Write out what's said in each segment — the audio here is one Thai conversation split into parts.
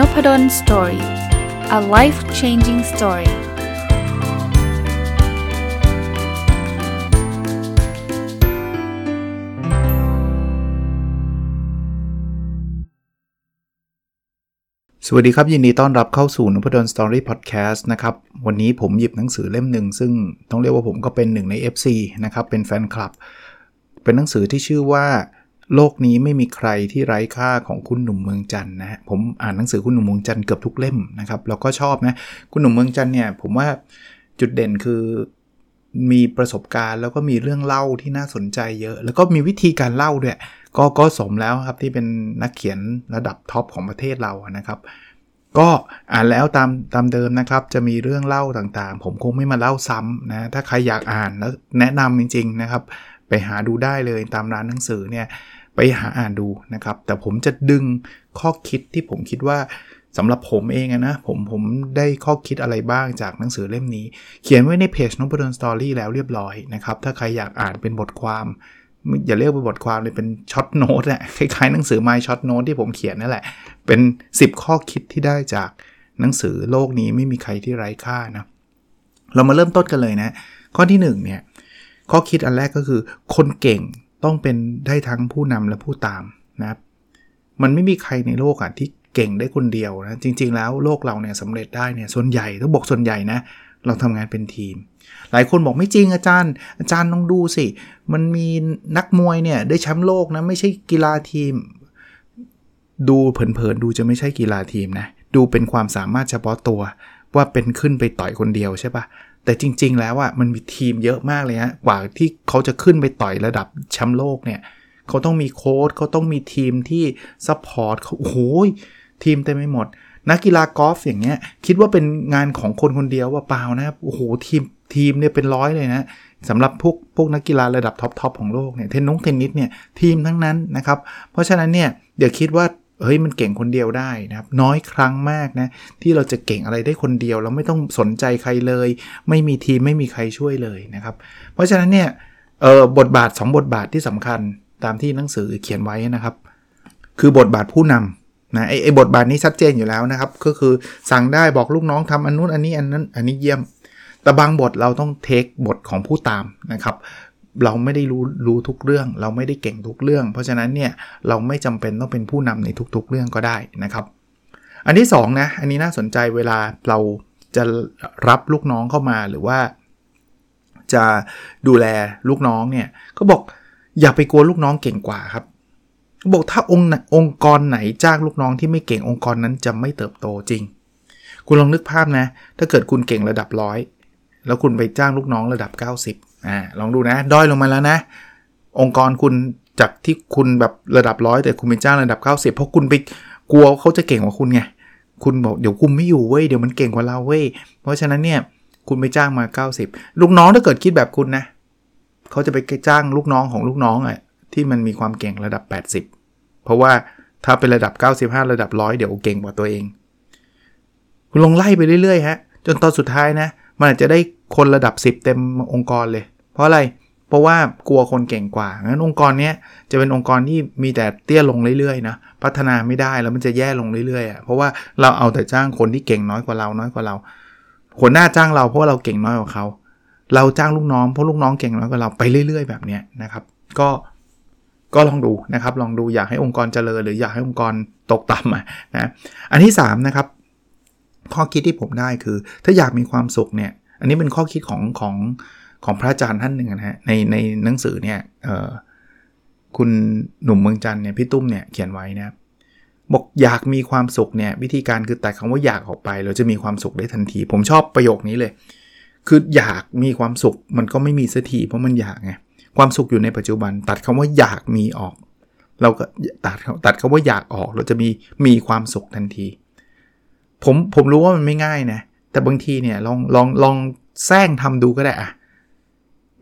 n o p a d o l story a life changing story สวัสดีครับ ยินดีต้อนรับเข้าสู่ Nopadol's Story Podcast นะครับ วันนี้ผมหยิบหนังสือเล่มหนึ่ง ซึ่งต้องเรียกว่าผมก็เป็นหนึ่งใน FC นะครับ เป็นแฟนคลับ เป็นหนังสือที่ชื่อว่า โลกนี้ไม่มีใครที่ไร้ค่าของคุณหนุ่มเมืองจันนะฮะผมอ่านหนังสือคุณหนุ่มเมืองจันเกือบทุกเล่มนะครับแล้วก็ชอบนะคุณหนุ่มเมืองจันเนี่ยผมว่าจุดเด่นคือมีประสบการณ์แล้วก็มีเรื่องเล่าที่น่าสนใจเยอะ แล้วก็มีวิธีการเล่าด้วยก็ก็สมแล้วครับที่เป็นนักเขียนระดับท็อปของประเทศเรานะครับ ก็อ่านแล้วตามตามเดิมนะครับ จะมีเรื่องเล่าต่างๆ ผมคงไม่มาเล่าซ้ำนะถ้าใครอยากอ่านแล้วแนะนำจริง ๆนะครับ ไปหาดูได้เลยตามร้านหนังสือเนี่ย ไปหาอ่านดูนะครับ แต่ผมจะดึงข้อคิดที่ผมคิดว่าสำหรับผมเองนะผมผมได้ข้อคิดอะไรบ้างจากหนังสือเล่มนี้ เขียนไว้ในเพจ Nopadol's Story แล้วเรียบร้อยนะครับ ถ้าใครอยากอ่านเป็นบทความอย่าเรียกเป็นบทความเลยเป็น short note อะคล้ายๆหนังสือ My Short Note ที่ผมเขียนนั่นแหละ เป็น 10 ข้อคิดที่ได้จากหนังสือโลกนี้ไม่มีใครที่ไร้ค่านะเรามาเริ่มต้นกันเลยนะ ข้อที่1เนี่ยข้อคิดอันแรกก็คือ คนเก่ง ต้องเป็นได้ทั้งผู้นำและผู้ตามนะครับมันไม่มีใครในโลกอะที่เก่งได้คนเดียวนะจริง ๆ แล้วโลกเราเนี่ยสำเร็จได้เนี่ยส่วนใหญ่ต้องบอกส่วนใหญ่นะเราทำงานเป็นทีม หลายคนบอกไม่จริงอาจารย์ อาจารย์ต้องดูสิ มันมีนักมวยเนี่ยได้แชมป์โลกนะไม่ใช่กีฬาทีม ดูเผินๆดูจะไม่ใช่กีฬาทีมนะดูเป็นความสามารถเฉพาะตัว ว่าเป็นขึ้นไปต่อยคนเดียวใช่ปะ แต่จริง ๆ แล้วอะ่ะมันมีทีมเยอะมากเลยฮะกว่าที่เขาจะขึ้นไปต่อยระดับแชมป์โลกเนี่ยเขาต้องมีโค้ชเขาต้องมีทีมที่ support เขาโอ้โหทีมเต็มไปหมด นักกีฬากอล์ฟอย่างเงี้ย คิดว่าเป็นงานของคนคนเดียวว่าเปล่านะครับโอ้โหทีมทีมเนี่ยเป็นร้อยเลยนะสำหรับพวกพวกนักกีฬาระดับ top top ของโลกเนี่ยเทนนงเทนนิสเนี่ยทีมทั้งนั้นนะครับ เพราะฉะนั้นเนี่ยเดี๋ยวคิดว่า เฮ้ยมันเก่งคนเดียวได้นะครับ น้อยครั้งมากนะ ที่เราจะเก่งอะไรได้คนเดียวแล้วไม่ต้องสนใจใครเลย ไม่มีทีมไม่มีใครช่วยเลยนะครับ เพราะฉะนั้นเนี่ยเออบทบาท 2 บทบาทที่สำคัญตามที่หนังสือเขียนไว้นะครับ คือบทบาทผู้นำนะไอ้ไอ้บทบาทนี้ชัดเจนอยู่แล้วนะครับ ก็คือสั่งได้บอกลูกน้องทำอันนู้นอันนี้อันนั้นอันนี้เยี่ยม แต่บางบทเราต้องเทคบทของผู้ตามนะครับ เราไม่ได้รู้รู้ทุกเรื่อง เราไม่ได้เก่งทุกเรื่อง เพราะฉะนั้นเนี่ยเราไม่จำเป็นต้องเป็นผู้นำในทุกๆเรื่องก็ได้นะครับ อันที่2นะอันนี้น่าสนใจเวลาเราจะรับลูกน้องเข้ามาหรือว่า จะดูแลลูกน้องเนี่ยก็บอกอย่าไปกลัวลูกน้องเก่งกว่าครับบอกถ้าองค์องค์กรไหนจ้างลูกน้องที่ไม่เก่งองค์กรนั้นจะไม่เติบโตจริง คุณลองนึกภาพนะ ถ้าเกิดคุณเก่งระดับร้อยแล้วคุณไปจ้างลูกน้องระดับ 90 อ่าลองดูนะ ด้อยลงมาแล้วนะ องค์กรคุณจากที่คุณแบบระดับร้อยแต่คุณเป็นจ้างระดับ 90 เพราะคุณไปกลัวเขาจะเก่งกว่าคุณไง คุณบอกเดี๋ยวคุมไม่อยู่เว้ย เดี๋ยวมันเก่งกว่าเราเว้ย เพราะฉะนั้นเนี่ยคุณไปจ้างมา 90 ลูกน้องถ้าเกิดคิดแบบคุณนะเขาจะไปจ้างลูกน้องของลูกน้องอะที่มันมีความเก่งระดับ 80 เพราะว่าถ้าเป็นระดับ 95 ระดับร้อยเดี๋ยวเก่งกว่าตัวเอง คุณลงไล่ไปเรื่อยๆฮะจนตอนสุดท้ายนะ มันอาจจะได้คนระดับ 10 เต็มองค์กรเลย เพราะอะไร เพราะว่ากลัวคนเก่งกว่า งั้นองค์กรนี้จะเป็นองค์กรที่มีแต่เตี้ยลงเรื่อยๆนะ พัฒนาไม่ได้แล้วมันจะแย่ลงเรื่อยๆอะ เพราะว่าเราเอาแต่จ้างคนที่เก่งน้อยกว่าเรา น้อยกว่าเรา หัวหน้าจ้างเราเพราะาเราเก่งน้อยกว่าเขา เราจ้างลูกน้องเพราะลูกน้องเก่งน้อยกว่าเราไปเรื่อย ๆ แบบนี้นะครับ ก็ก็ลองดูนะครับ ลองดูอยากให้องค์กรเจริญหรืออยากให้องค์กรตกต่ำอะนะ อันที่3นะครับ ข้อคิดที่ผมได้คือ ถ้าอยากมีความสุขเนี่ยอันนี้เป็นข้อคิดของของของพระอาจารย์ท่านหนึ่งนะฮะในในหนังสือเนี่ยคุณหนุ่มเมืองจันเนี่ยพี่ตุ้มเนี่ยเขียนไว้นะบอกอยากมีความสุขเนี่ยวิธีการคือตัดคำว่าอยากออกไปเราจะมีความสุขได้ทันที ผมชอบประโยคนี้เลย คืออยากมีความสุขมันก็ไม่มีสักทีเพราะมันอยากไงความสุขอยู่ในปัจจุบัน ตัดคำว่าอยากมีออก เราก็ตัดตัดคำว่าอยากออก เราจะมีมีความสุขทันที ผมผมรู้ว่ามันไม่ง่ายนะ แต่บางทีเนี่ยลองลองลองแสร้งทำดูก็ได้อะ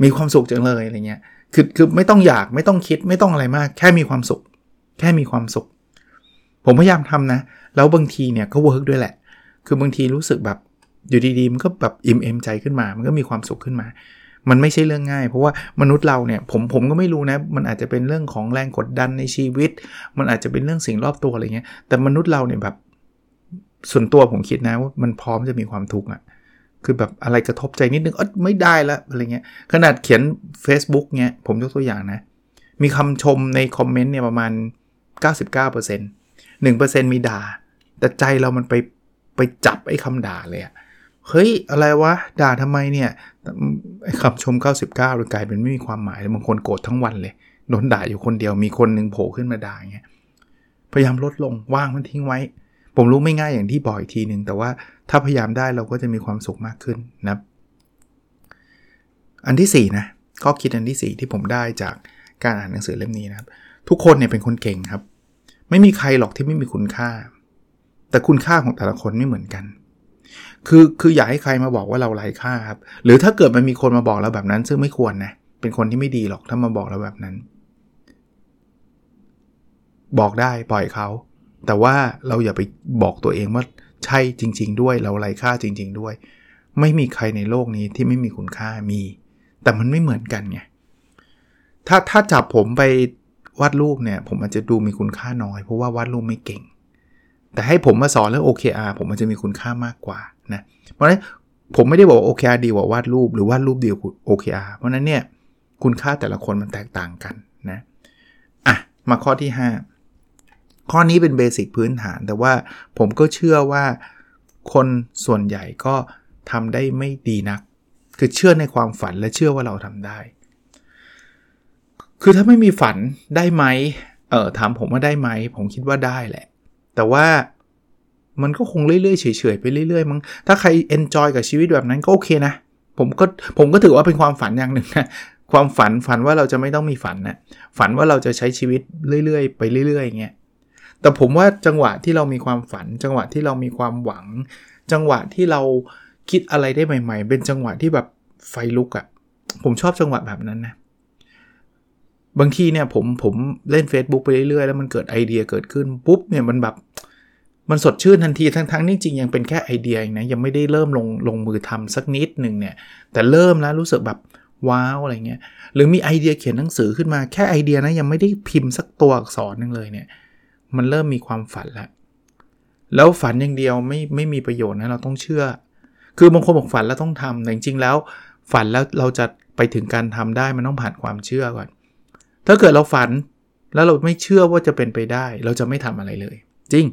มีความสุขจังเลยอะไรเงี้ย คือคือไม่ต้องอยากไม่ต้องคิดไม่ต้องอะไรมาก แค่มีความสุข แค่มีความสุข ผมพยายามทำนะ แล้วบางทีเนี่ยก็ work ด้วยแหละ คือบางทีรู้สึกแบบอยู่ดีๆมันก็แบบอิ่มเอมใจขึ้นมา มันก็มีความสุขขึ้นมา มันไม่ใช่เรื่องง่าย เพราะว่ามนุษย์เราเนี่ยผมผมก็ไม่รู้นะ มันอาจจะเป็นเรื่องของแรงกดดันในชีวิต มันอาจจะเป็นเรื่องสิ่งรอบตัวอะไรเงี้ย แต่มนุษย์เราเนี่ยแบบ ส่วนตัวผมคิดนะว่ามันพร้อมจะมีความทุกข์อะคือแบบอะไรกระทบใจนิดนึงเออไม่ได้ละอะไรเงี้ยขนาดเขียน Facebook เงี้ยผมยกตัวอย่างนะ มีคำชมในคอมเมนต์เนี่ยประมาณ 99% 1%มีด่า แต่ใจเรามันไปไปจับไอ้คำด่าเลยอะเฮ้ย อะไรวะ ด่าทำไมเนี่ยไอ้คำชม 99เลยกลายเป็นไม่มีความหมายเลยบางคนโกรธทั้งวันเลย โดนด่าอยู่คนเดียวมีคนหนึ่งโผล่ขึ้นมาด่าเงี้ยพยายามลดลงว่างมันทิ้งไว้ ผมรู้ไม่ง่ายอย่างที่บอกอีกทีหนึ่งแต่ว่าถ้าพยายามได้เราก็จะมีความสุขมากขึ้นนะอันที่4นะข้อคิดอันที่ 4 ที่ผมได้จากการอ่านหนังสือเล่มนี้นะครับ ทุกคนเนี่ยเป็นคนเก่งครับ ไม่มีใครหรอกที่ไม่มีคุณค่า แต่คุณค่าของแต่ละคนไม่เหมือนกัน คือคืออยากให้ใครมาบอกว่าเราไร้ค่าครับหรือถ้าเกิดมันมีคนมาบอกเราแบบนั้น ซึ่งไม่ควรนะเป็นคนที่ไม่ดีหรอกถ้ามาบอกเราแบบนั้น บอกได้ปล่อยเขา แต่ว่าเราอย่าไปบอกตัวเองว่าใช่จริง ๆ ด้วยเราไร้ค่าจริง ๆ ด้วย ไม่มีใครในโลกนี้ที่ไม่มีคุณค่ามี แต่มันไม่เหมือนกันไงถ้าถ้าจับผมไปวาดรูปเนี่ย ผมอาจจะดูมีคุณค่าน้อย เพราะว่าวาดรูปไม่เก่ง แต่ให้ผมมาสอนเรื่อง OKR ผมมันจะมีคุณค่ามากกว่านะเพราะฉะนั้นผมไม่ได้บอกว่า OKR ดีกว่าวาดรูปหรือวาดรูปดีกว่า OKR เพราะนั้นเนี่ยคุณค่าแต่ละคนมันแตกต่างกันนะอะมาข้อที่ 5 ข้อนี้เป็นเบสิกพื้นฐาน แต่ว่าผมก็เชื่อว่าคนส่วนใหญ่ก็ทำได้ไม่ดีนัก คือเชื่อในความฝันและเชื่อว่าเราทำได้ คือถ้าไม่มีฝันได้ไหมเออถามผมว่าได้ไหม ผมคิดว่าได้แหละ แต่ว่ามันก็คงเรื่อยๆเฉยๆไปเรื่อยๆมั้งถ้าใครเอนจอยกับชีวิตแบบนั้นก็โอเคนะ ผมก็ผมก็ถือว่าเป็นความฝันอย่างหนึ่งนะความฝันฝันว่าเราจะไม่ต้องมีฝันนะฝันว่าเราจะใช้ชีวิตเรื่อยๆ ไปเรื่อยๆอย่างเงี้ย แต่ผมว่าจังหวะที่เรามีความฝัน จังหวะที่เรามีความหวัง จังหวะที่เราคิดอะไรได้ใหม่ ๆ เป็นจังหวะที่แบบไฟลุกอะ่ะ ผมชอบจังหวะแบบนั้นนะ บางทีเนี่ยผมผมเล่น Facebook ไปเรื่อยๆ แล้วมันเกิดไอเดียเกิดขึ้นปุ๊บเนี่ยมันแบบมันสดชื่นทันทีทั้งๆนี่จริงยังเป็นแค่ไอเดียนะยังไม่ได้เริ่มลงลงมือทำสักนิดหนึ่งเนี่ย แต่เริ่มแล้วรู้สึกแบบว้าวอะไรเงี้ยหรือมีไอเดียเขียนหนังสือขึ้นมาแค่ไอเดียนะยังไม่ได้พิมพ์สักตัวอักษรนึงเลยเนี่ย มันเริ่มมีความฝันแล้วแล้วฝันอย่างเดียวไม่ไม่มีประโยชน์นะเราต้องเชื่อ คือบางคนบอกฝันแล้วต้องทำแต่จริงๆแล้ว ฝันแล้วเราจะไปถึงการทำได้มันต้องผ่านความเชื่อก่อน ถ้าเกิดเราฝันแล้วเราไม่เชื่อว่าจะเป็นไปได้ เราจะไม่ทำอะไรเลย จริง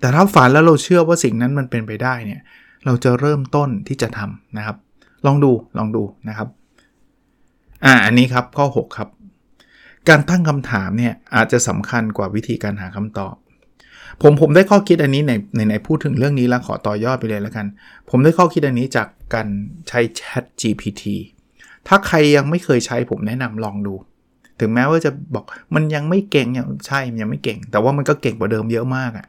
แต่ถ้าฝันแล้วเราเชื่อว่าสิ่งนั้นมันเป็นไปได้เนี่ยเราจะเริ่มต้นที่จะทำนะครับ ลองดูลองดูนะครับอ่าอันนี้ครับข้อ 6 ครับ การตั้งคำถามเนี่ยอาจจะสำคัญกว่าวิธีการหาคำตอบ ผมผมได้ข้อคิดอันนี้ในในในพูดถึงเรื่องนี้แล้วขอต่อยอดไปเลยแล้วกัน ผมได้ข้อคิดอันนี้จากการใช้ Chat GPT ถ้าใครยังไม่เคยใช้ผมแนะนำลองดู ถึงแม้ว่าจะบอกมันยังไม่เก่งอย่างใช่มันยังไม่เก่ง แต่ว่ามันก็เก่งกว่าเดิมเยอะมากอะ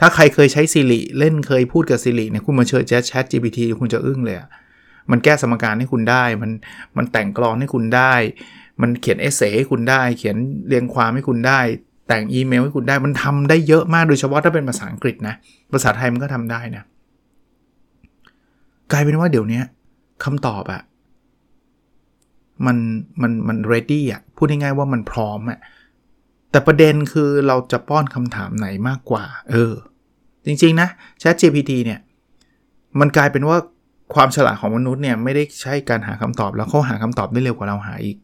ถ้าใครเคยใช้ Siri เล่นเคยพูดกับ Siri เนี่ยคุณมาเชิญ Chat GPT คุณจะอึ้งเลยอะมันแก้สมการให้คุณได้ มันมันแต่งกรอนให้คุณได้ มันเขียนเอเซให้คุณได้ เขียนเรียงความให้คุณได้ แต่งอีเมลให้คุณได้ มันทำได้เยอะมากโดยเฉพาะถ้าเป็นภาษาอังกฤษนะ ภาษาไทยมันก็ทำได้นะ กลายเป็นว่าเดี๋ยวนี้คำตอบอะมันมันมัน ready อะพูดง่ายๆว่ามันพร้อมอะแต่ประเด็นคือเราจะป้อนคำถามไหนมากกว่า เออ จริงๆนะ Chat GPT เนี่ย มันกลายเป็นว่าความฉลาดของมนุษย์เนี่ย ไม่ได้ใช่การหาคำตอบแล้วเขาหาคำตอบได้เร็วกว่าเราหาอีก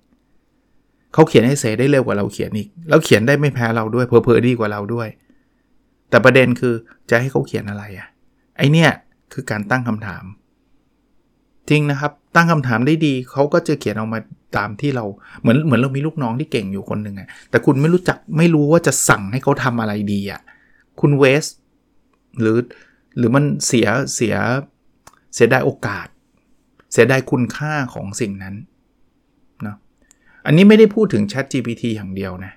เขาเขียนให้เสได้เร็วกว่าเราเขียนอีก แล้วเขียนได้ไม่แพ้เราด้วยเพอเพอดีกว่าเราด้วย แต่ประเด็นคือจะให้เขาเขียนอะไรอะ่ะไอเนี่ยคือการตั้งคำถาม จริงนะครับ ตั้งคำถามได้ดีเขาก็จะเขียนออกมาตามที่เราเหมือนเหมือนเรามีลูกน้องที่เก่งอยู่คนหนึ่งอะแต่คุณไม่รู้จักไม่รู้ว่าจะสั่งให้เขาทำอะไรดีอะคุณเวสหรือหรือมันเสียเสียเสียดายโอกาส เสียดายคุณค่าของสิ่งนั้น อันนี้ไม่ได้พูดถึง Chat GPT อย่างเดียวนะ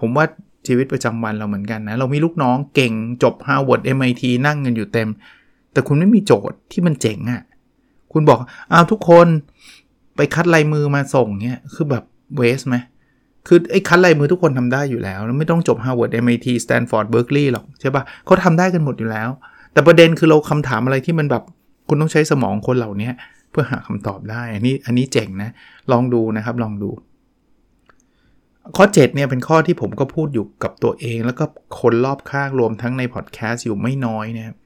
ผมว่าชีวิตประจำวันเราเหมือนกันนะ เรามีลูกน้องเก่งจบ Harvard MIT นั่งเงินอยู่เต็ม แต่คุณไม่มีโจทย์ที่มันเจ๋งอะ่ะ คุณบอกอ้าวทุกคนไปคัดลายมือมาส่งเนี่ยคือแบบเวสไหมคือไอ้คัดลายมือทุกคนทำได้อยู่แล้ว แล้วไม่ต้องจบ Harvard MIT Stanford Berkeley หรอกใช่ปะเขาทำได้กันหมดอยู่แล้ว แต่ประเด็นคือเราคำถามอะไรที่มันแบบคุณต้องใช้สมองคนเหล่านี้เพื่อหาคำตอบได้ อันนี้อันนี้เจ๋งนะ ลองดูนะครับ ลองดู ข้อ 7 เนี่ยเป็นข้อที่ผมก็พูดอยู่กับตัวเอง แล้วก็คนรอบข้างรวมทั้งในพอดแคสต์อยู่ไม่น้อยนะครับ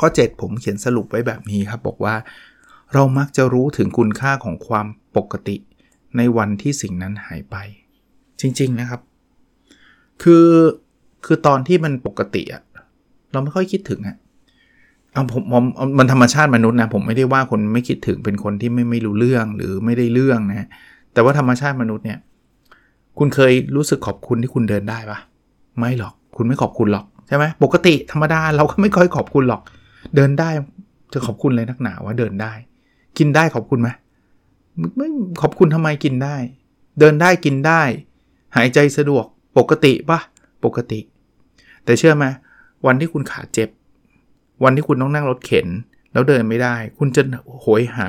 ข้อ 7 ผมเขียนสรุปไว้แบบนี้ครับ บอกว่า เรามักจะรู้ถึงคุณค่าของความปกติ ในวันที่สิ่งนั้นหายไป จริง ๆนะครับ คือคือตอนที่มันปกติอะเราไม่ค่อยคิดถึงอะเอาผมผมมันธรรมชาติมนุษย์นะผมไม่ได้ว่าคนไม่คิดถึงเป็นคนที่ไม่ไม่รู้เรื่องหรือไม่ได้เรื่องนะแต่ว่าธรรมชาติมนุษย์เนี่ย คุณเคยรู้สึกขอบคุณที่คุณเดินได้ปะไม่หรอก คุณไม่ขอบคุณหรอกใช่ไหมปกติธรรมดาเราก็ไม่ค่อยขอบคุณหรอก เดินได้จะขอบคุณเลยนักหนาว่าเดินได้ กินได้ขอบคุณไหมไม่ขอบคุณทำไมกินได้ เดินได้กินได้ หายใจสะดวกปกติปะปกติ แต่เชื่อไหมวันที่คุณขาเจ็บ วันที่คุณต้องนั่งรถเข็น แล้วเดินไม่ได้ คุณจะโหยหา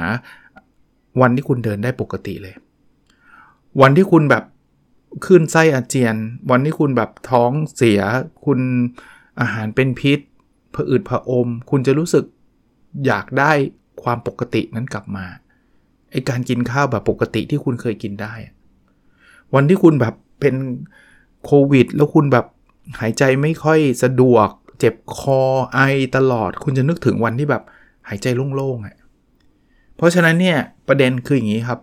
วันที่คุณเดินได้ปกติเลย วันที่คุณแบบ ขึ้นไส้อาเจียน วันที่คุณแบบท้องเสีย คุณอาหารเป็นพิษผอืดผอม คุณจะรู้สึกอยากได้ความปกตินั้นกลับมาไอการกินข้าวแบบปกติที่คุณเคยกินได้ วันที่คุณแบบเป็นโควิด แล้วคุณแบบหายใจไม่ค่อยสะดวก เจ็บคอไอตลอด คุณจะนึกถึงวันที่แบบหายใจโล่งๆอะเพราะฉะนั้นเนี่ยประเด็นคืออย่างนี้ครับ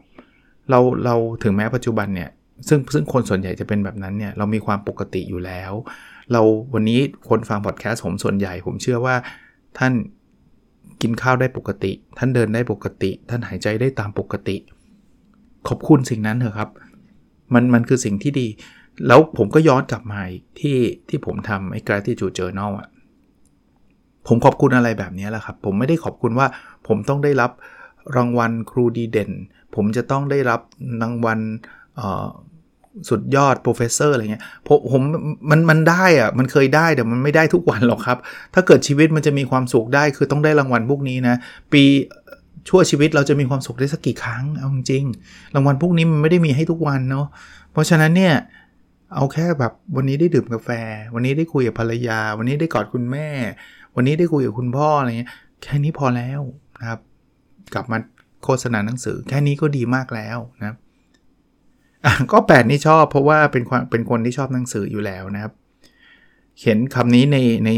เราเราถึงแม้ปัจจุบันเนี่ย ซึ่งซึ่งคนส่วนใหญ่จะเป็นแบบนั้นเนี่ยเรามีความปกติอยู่แล้ว เราวันนี้คนฟังพอดแคสต์ผมส่วนใหญ่ ผมเชื่อว่าท่านกินข้าวได้ปกติ ท่านเดินได้ปกติ ท่านหายใจได้ตามปกติ ขอบคุณสิ่งนั้นเถอะครับ มันมันคือสิ่งที่ดี แล้วผมก็ย้อนกลับมาที่ที่ผมทำไอ้ gratitude journal อะผมขอบคุณอะไรแบบนี้แหละครับ ผมไม่ได้ขอบคุณว่าผมต้องได้รับรางวัลครูดีเด่น ผมจะต้องได้รับรางวัล สุดยอด professor อะไรเงี้ยผมผมมันมันได้อะมันเคยได้แต่มันไม่ได้ทุกวันหรอกครับ ถ้าเกิดชีวิตมันจะมีความสุขได้คือต้องได้รางวัลพวกนี้นะ ปีชั่วชีวิตเราจะมีความสุขได้สักกี่ครั้งเอาจริงรางวัลพวกนี้มันไม่ได้มีให้ทุกวันเนาะเพราะฉะนั้นเนี่ยเอาแค่แบบวันนี้ได้ดื่มกาแฟ วันนี้ได้คุยกับภรรยา วันนี้ได้กอดคุณแม่ วันนี้ได้คุยกับคุณพ่ออะไรเงี้ยแค่นี้พอแล้วนะครับ กลับมาโฆษณาหนังสือ แค่นี้ก็ดีมากแล้วนะครับ ก็แปดนี่ชอบเพราะว่าเป็นความเป็นคนที่ชอบหนังสืออยู่แล้วนะครับ เขียนคำนี้ในใน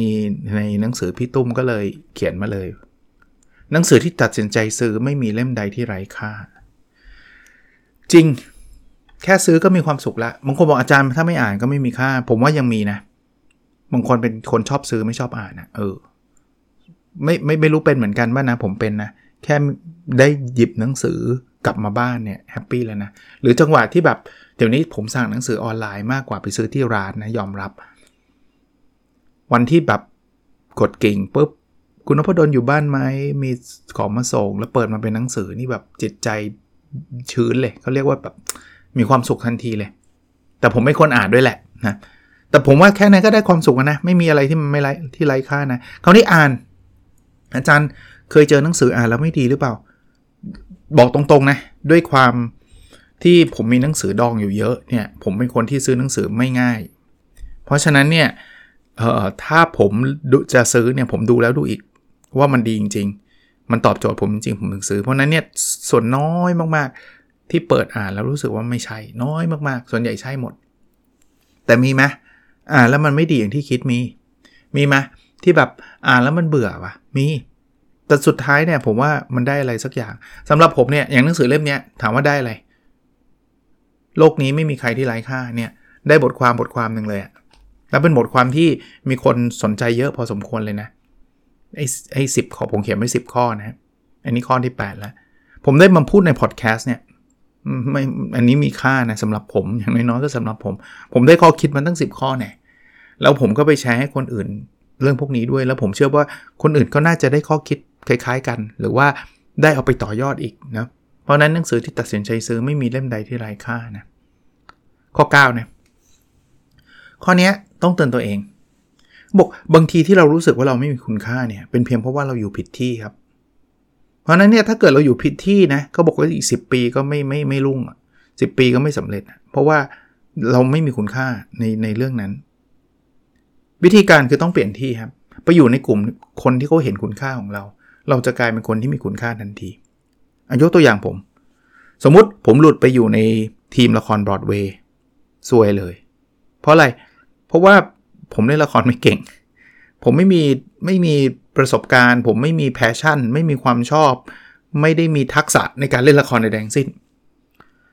ในหนังสือพี่ตุ้มก็เลยเขียนมาเลย หนังสือที่ตัดสินใจซื้อไม่มีเล่มใดที่ไร้ค่า จริงแค่ซื้อก็มีความสุขละบางคนบอกอาจารย์ถ้าไม่อ่านก็ไม่มีค่า ผมว่ายังมีนะบางคนเป็นคนชอบซื้อไม่ชอบอ่านนะเออ ไม่ไม่ไม่รู้เป็นเหมือนกันว่างนะ ผมเป็นนะแค่ได้หยิบหนังสือ กลับมาบ้านเนี่ยแฮปปี้แล้วนะ หรือจังหวะที่แบบเดี๋ยวนี้ผมสั่งหนังสือออนไลน์มากกว่าไปซื้อที่ร้านนะยอมรับ วันที่แบบกดกิ่งปุ๊บคุณนพดลอยู่บ้านไหมมีของมาส่ง แล้วเปิดมาเป็นหนังสือนี่แบบจิตใจชื้นเลยเขาเรียกว่าแบบมีความสุขทันทีเลย แต่ผมไม่คนอ่านด้วยแหละนะแต่ผมว่าแค่นั้นก็ได้ความสุขนะ ไม่มีอะไรที่มันไม่ไรที่ไร้ค่านะเขาที่อ่าน อาจารย์เคยเจอหนังสืออ่านแล้วไม่ดีหรือเปล่า บอกตรงๆนะด้วยความที่ผมมีหนังสือดองอยู่เยอะเนี่ยผมเป็นคนที่ซื้อหนังสือไม่ง่าย เพราะฉะนั้นเนี่ยเอ่อถ้าผมจะซื้อเนี่ยผมดูแล้วดูอีกว่ามันดีจริง ๆ มันตอบโจทย์ผมจริงผมถึงซื้อ เพราะนั้นเนี่ยส่วนน้อยมากๆที่เปิดอ่านแล้วรู้สึกว่าไม่ใช่น้อยมากๆ ส่วนใหญ่ใช่หมด แต่มีไหมอ่านแล้วมันไม่ดีอย่างที่คิดมี มีไหมที่แบบอ่านแล้วมันเบื่อวะมี แต่สุดท้ายเนี่ยผมว่ามันได้อะไรสักอย่างสำหรับผมเนี่ยอย่างหนังสือเล่มนี้ถามว่าได้อะไร โลกนี้ไม่มีใครที่ไร้ค่าเนี่ย ได้บทความบทความหนึ่งเลยแล้วเป็นบทความที่มีคนสนใจเยอะพอสมควรเลยนะไอ้ไอ้สิบข้อผมเขียนไว้สิบข้อนะอันนี้ข้อที่ 8 แล้ว ผมได้มาพูดในพอดแคสต์เนี่ยไม่อันนี้มีค่านะสำหรับผมอย่างน้อยๆก็สำหรับผม ผมได้ข้อคิดมันตั้ง 10 ข้อเนี่ยแล้วผมก็ไปแชร์ให้คนอื่น เรื่องพวกนี้ด้วย แล้วผมเชื่อว่าคนอื่นก็น่าจะได้ข้อคิด คล้ายๆกัน หรือว่าได้เอาไปต่อยอดอีกนะเพราะนั้นหนังสือที่ตัดสินใจซื้อไม่มีเล่มใดที่ไร้ค่านะข้อ9นะข้อนี้ต้องเตือนตัวเองบอกบางทีที่เรารู้สึกว่าเราไม่มีคุณค่าเนี่ยเป็นเพียงเพราะว่าเราอยู่ผิดที่ครับ เพราะนั้นเนี่ยถ้าเกิดเราอยู่ผิดที่นะก็บอกว่าอีก 10 ปีก็ไม่ไม่ไม่รุ่งสิปีก็ไม่สำเร็จ เพราะว่าเราไม่มีคุณค่าในในเรื่องนั้น วิธีการคือต้องเปลี่ยนที่ครับไปอยู่ในกลุ่มคนที่เขาเห็นคุณค่าของเรา เราจะกลายเป็นคนที่มีคุณค่าทันทีอายกตัวอย่างผม สมมุติผมหลุดไปอยู่ในทีมละครบรอดเวย์ซวยเลย เพราะอะไร เพราะว่าผมเล่นละครไม่เก่ง ผมไม่มีไม่มีประสบการณ์ ผมไม่มีแพชชั่น ไม่มีความชอบ ไม่ได้มีทักษะในการเล่นละครในแดงสิ้น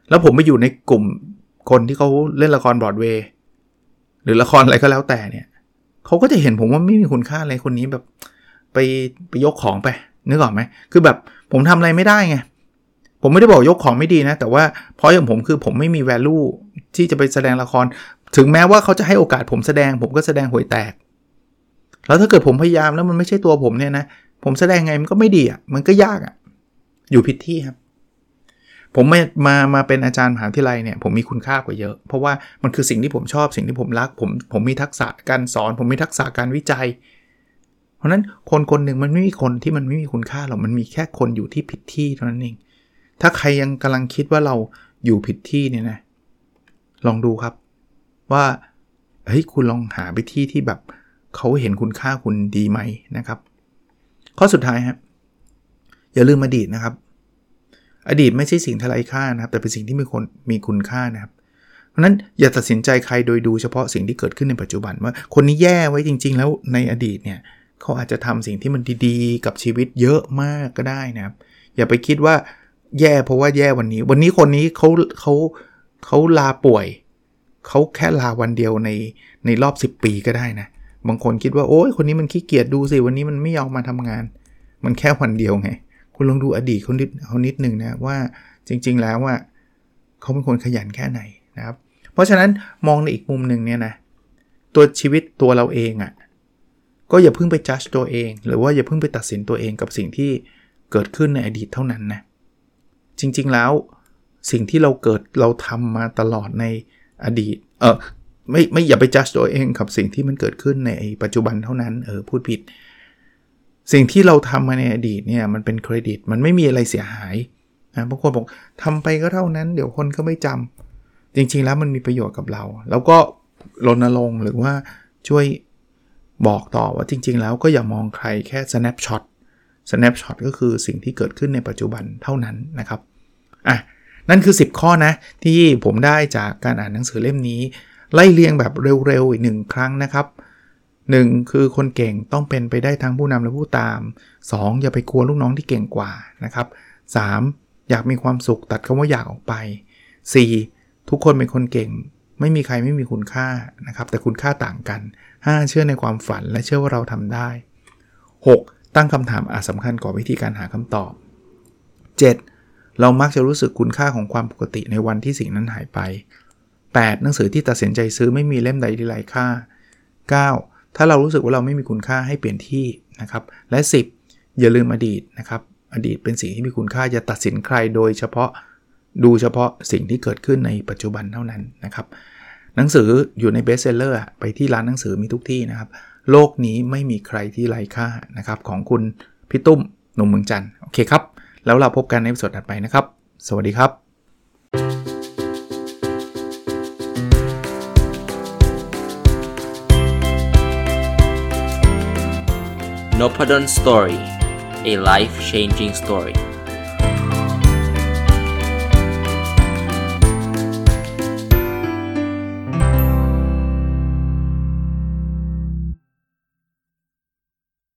แล้วผมไปอยู่ในกลุ่มคนที่เขาเล่นละครบรอดเวย์หรือละครอะไรก็แล้วแต่เนี่ยเขาก็จะเห็นผมว่าไม่มีคุณค่าอะไรคนนี้แบบ ไปไปยกของไปนึกออกไหมคือแบบผมทำอะไรไม่ได้ไงผมไม่ได้บอกยกของไม่ดีนะ แต่ว่าเพราะอย่างผมคือผมไม่มี value ที่จะไปแสดงละคร ถึงแม้ว่าเขาจะให้โอกาสผมแสดง ผมก็แสดงห่วยแตก แล้วถ้าเกิดผมพยายามแล้วมันไม่ใช่ตัวผมเนี่ยนะผมแสดงไงมันก็ไม่ดีอะ่ะมันก็ยากอะ่ะอยู่ผิดที่ครับ ผมมามามาเป็นอาจารย์มหาวิทยาลัยเนี่ยผมมีคุณค่ากว่าเยอะ เพราะว่ามันคือสิ่งที่ผมชอบสิ่งที่ผมรัก ผมผมมีทักษะการสอน ผมมีทักษะการวิจัย ราะนั้นคนคนหนึ่งมันไม่มีคนที่มันไม่มีคุณค่าหรอกมันมีแค่คนอยู่ที่ผิดที่เท่านั้นเอง ถ้าใครยังกำลังคิดว่าเราอยู่ผิดที่เนี่ยนะลองดูครับ ว่าเฮ้ยคุณลองหาไปที่ที่แบบเขาเห็นคุณค่าคุณดีไหมนะครับ ข้อสุดท้ายครับอย่าลืมอดีตนะครับ อดีตไม่ใช่สิ่งที่ไร้ค่านะครับ แต่เป็นสิ่งที่มีคนมีคุณค่านะครับเพราะนั้นอย่าตัดสินใจใครโดยดูเฉพาะสิ่งที่เกิดขึ้นในปัจจุบันว่า คนนี้แย่ไว้จริง ๆ แล้วในอดีตเนี่ย เขาอาจจะทำสิ่งที่มันดีๆ กับชีวิตเยอะมากก็ได้นะครับอย่าไปคิดว่าแย่เพราะว่าแย่วันนี้ วันนี้คนนี้เขาเขาเขาลาป่วย เขาแค่ลาวันเดียวในในรอบ 10 ปีก็ได้นะ บางคนคิดว่าโอ้ยคนนี้มันขี้เกียจดูสิ วันนี้มันไม่ยอมมาทำงาน มันแค่วันเดียวไง คุณลองดูอดีตเขานิดเขานิดหนึ่งนะว่าจริง ๆ แล้วว่าเขาเป็นคนขยันแค่ไหนนะครับ เพราะฉะนั้นมองในอีกมุมหนึ่งเนี่ยนะตัวชีวิตตัวเราเองอะ่ะ ก็อย่าเพิ่งไปจัดตัวเอง หรือว่าอย่าเพิ่งไปตัดสินตัวเองกับสิ่งที่เกิดขึ้นในอดีตเท่านั้นนะจริงๆแล้วสิ่งที่เราเกิดเราทำมาตลอดในอดีตเออไม่ไม่อย่าไปจัดตัวเองกับสิ่งที่มันเกิดขึ้นในปัจจุบันเท่านั้นเออพูดผิด สิ่งที่เราทำมาในอดีตเนี่ยมันเป็นเครดิตมันไม่มีอะไรเสียหายนะบางคนบอกทำไปก็เท่านั้น เดี๋ยวคนก็ไม่จำจริงๆแล้วมันมีประโยชน์กับเรา แล้วก็รณรงค์หรือว่าช่วย บอกต่อว่าจริง ๆ แล้วก็อย่ามองใครแค่ snapshot snapshot ก็คือสิ่งที่เกิดขึ้นในปัจจุบันเท่านั้นนะครับอะนั่นคือ 10 ข้อนะ ที่ผมได้จากการอ่านหนังสือเล่มนี้ ไล่เรียงแบบเร็ว ๆ อีกหนึ่งครั้งนะครับ 1. คือคนเก่งต้องเป็นไปได้ทั้งผู้นำและผู้ตาม 2. อย่าไปกลัวลูกน้องที่เก่งกว่านะครับ 3. อยากมีความสุขตัดคำว่าอยากออกไป 4. ทุกคนเป็นคนเก่ง ไม่มีใครไม่มีคุณค่านะครับ แต่คุณค่าต่างกัน 5. เชื่อในความฝันและเชื่อว่าเราทำได้ 6. ตั้งคำถามอาจสำคัญกว่าวิธีการหาคำตอบ 7. เรามักจะรู้สึกคุณค่าของความปกติในวันที่สิ่งนั้นหายไป 8. หนังสือที่ตัดสินใจซื้อไม่มีเล่มใดที่ไร้ค่า 9. ถ้าเรารู้สึกว่าเราไม่มีคุณค่าให้เปลี่ยนที่นะครับ และ 10. อย่าลืมอดีตนะครับ อดีตเป็นสิ่งที่มีคุณค่าอย่าตัดสินใครโดยเฉพาะดูเฉพาะสิ่งที่เกิดขึ้นในปัจจุบันเท่านั้นนะครับ หนังสืออยู่ในเบสเซลเลอร์ไปที่ร้านหนังสือมีทุกที่นะครับ โลกนี้ไม่มีใครที่ไร้ค่านะครับ ของคุณพี่ตุ้มหนุ่มเมืองจันโอเคครับ แล้วเราพบกันในสดถัดไปนะครับ สวัสดีครับ n o p a d o n Story a life changing story